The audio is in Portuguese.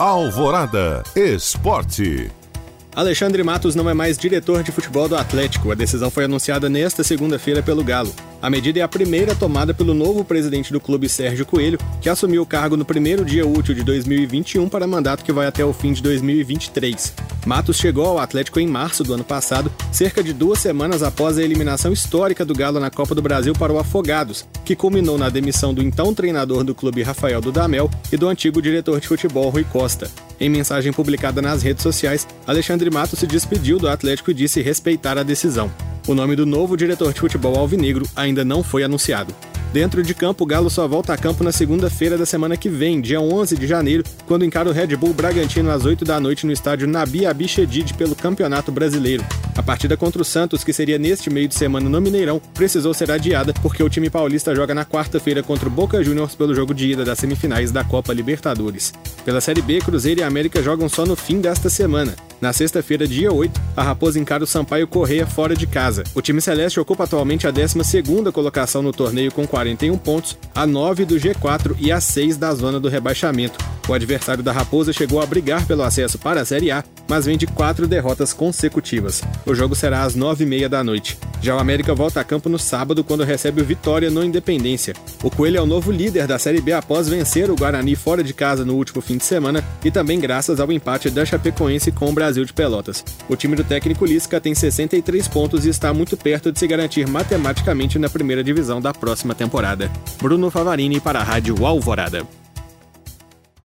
Alvorada Esporte. Alexandre Matos não é mais diretor de futebol do Atlético. A decisão foi anunciada nesta segunda-feira pelo Galo. A medida é a primeira tomada pelo novo presidente do clube, Sérgio Coelho, que assumiu o cargo no primeiro dia útil de 2021 para mandato que vai até o fim de 2023. Matos chegou ao Atlético em março do ano passado, cerca de duas semanas após a eliminação histórica do Galo na Copa do Brasil para o Afogados, que culminou na demissão do então treinador do clube Rafael Dudamel e do antigo diretor de futebol Rui Costa. Em mensagem publicada nas redes sociais, Alexandre Matos se despediu do Atlético e disse respeitar a decisão. O nome do novo diretor de futebol alvinegro ainda não foi anunciado. Dentro de campo, o Galo só volta a campo na segunda-feira da semana que vem, dia 11 de janeiro, quando encara o Red Bull Bragantino às 8 da noite no estádio Nabi Abichedid pelo Campeonato Brasileiro. A partida contra o Santos, que seria neste meio de semana no Mineirão, precisou ser adiada porque o time paulista joga na quarta-feira contra o Boca Juniors pelo jogo de ida das semifinais da Copa Libertadores. Pela Série B, Cruzeiro e América jogam só no fim desta semana. Na sexta-feira, dia 8, a Raposa encara o Sampaio Correia fora de casa. O time celeste ocupa atualmente a 12ª colocação no torneio com 41 pontos, a 9 do G4 e a 6 da zona do rebaixamento. O adversário da Raposa chegou a brigar pelo acesso para a Série A, mas vem de quatro derrotas consecutivas. O jogo será às 9h30 da noite. Já o América volta a campo no sábado quando recebe o Vitória no Independência. O Coelho é o novo líder da Série B após vencer o Guarani fora de casa no último fim de semana e também graças ao empate da Chapecoense com o Brasil de Pelotas. O time do técnico Lisca tem 63 pontos e está muito perto de se garantir matematicamente na primeira divisão da próxima temporada. Bruno Favarini para a Rádio Alvorada.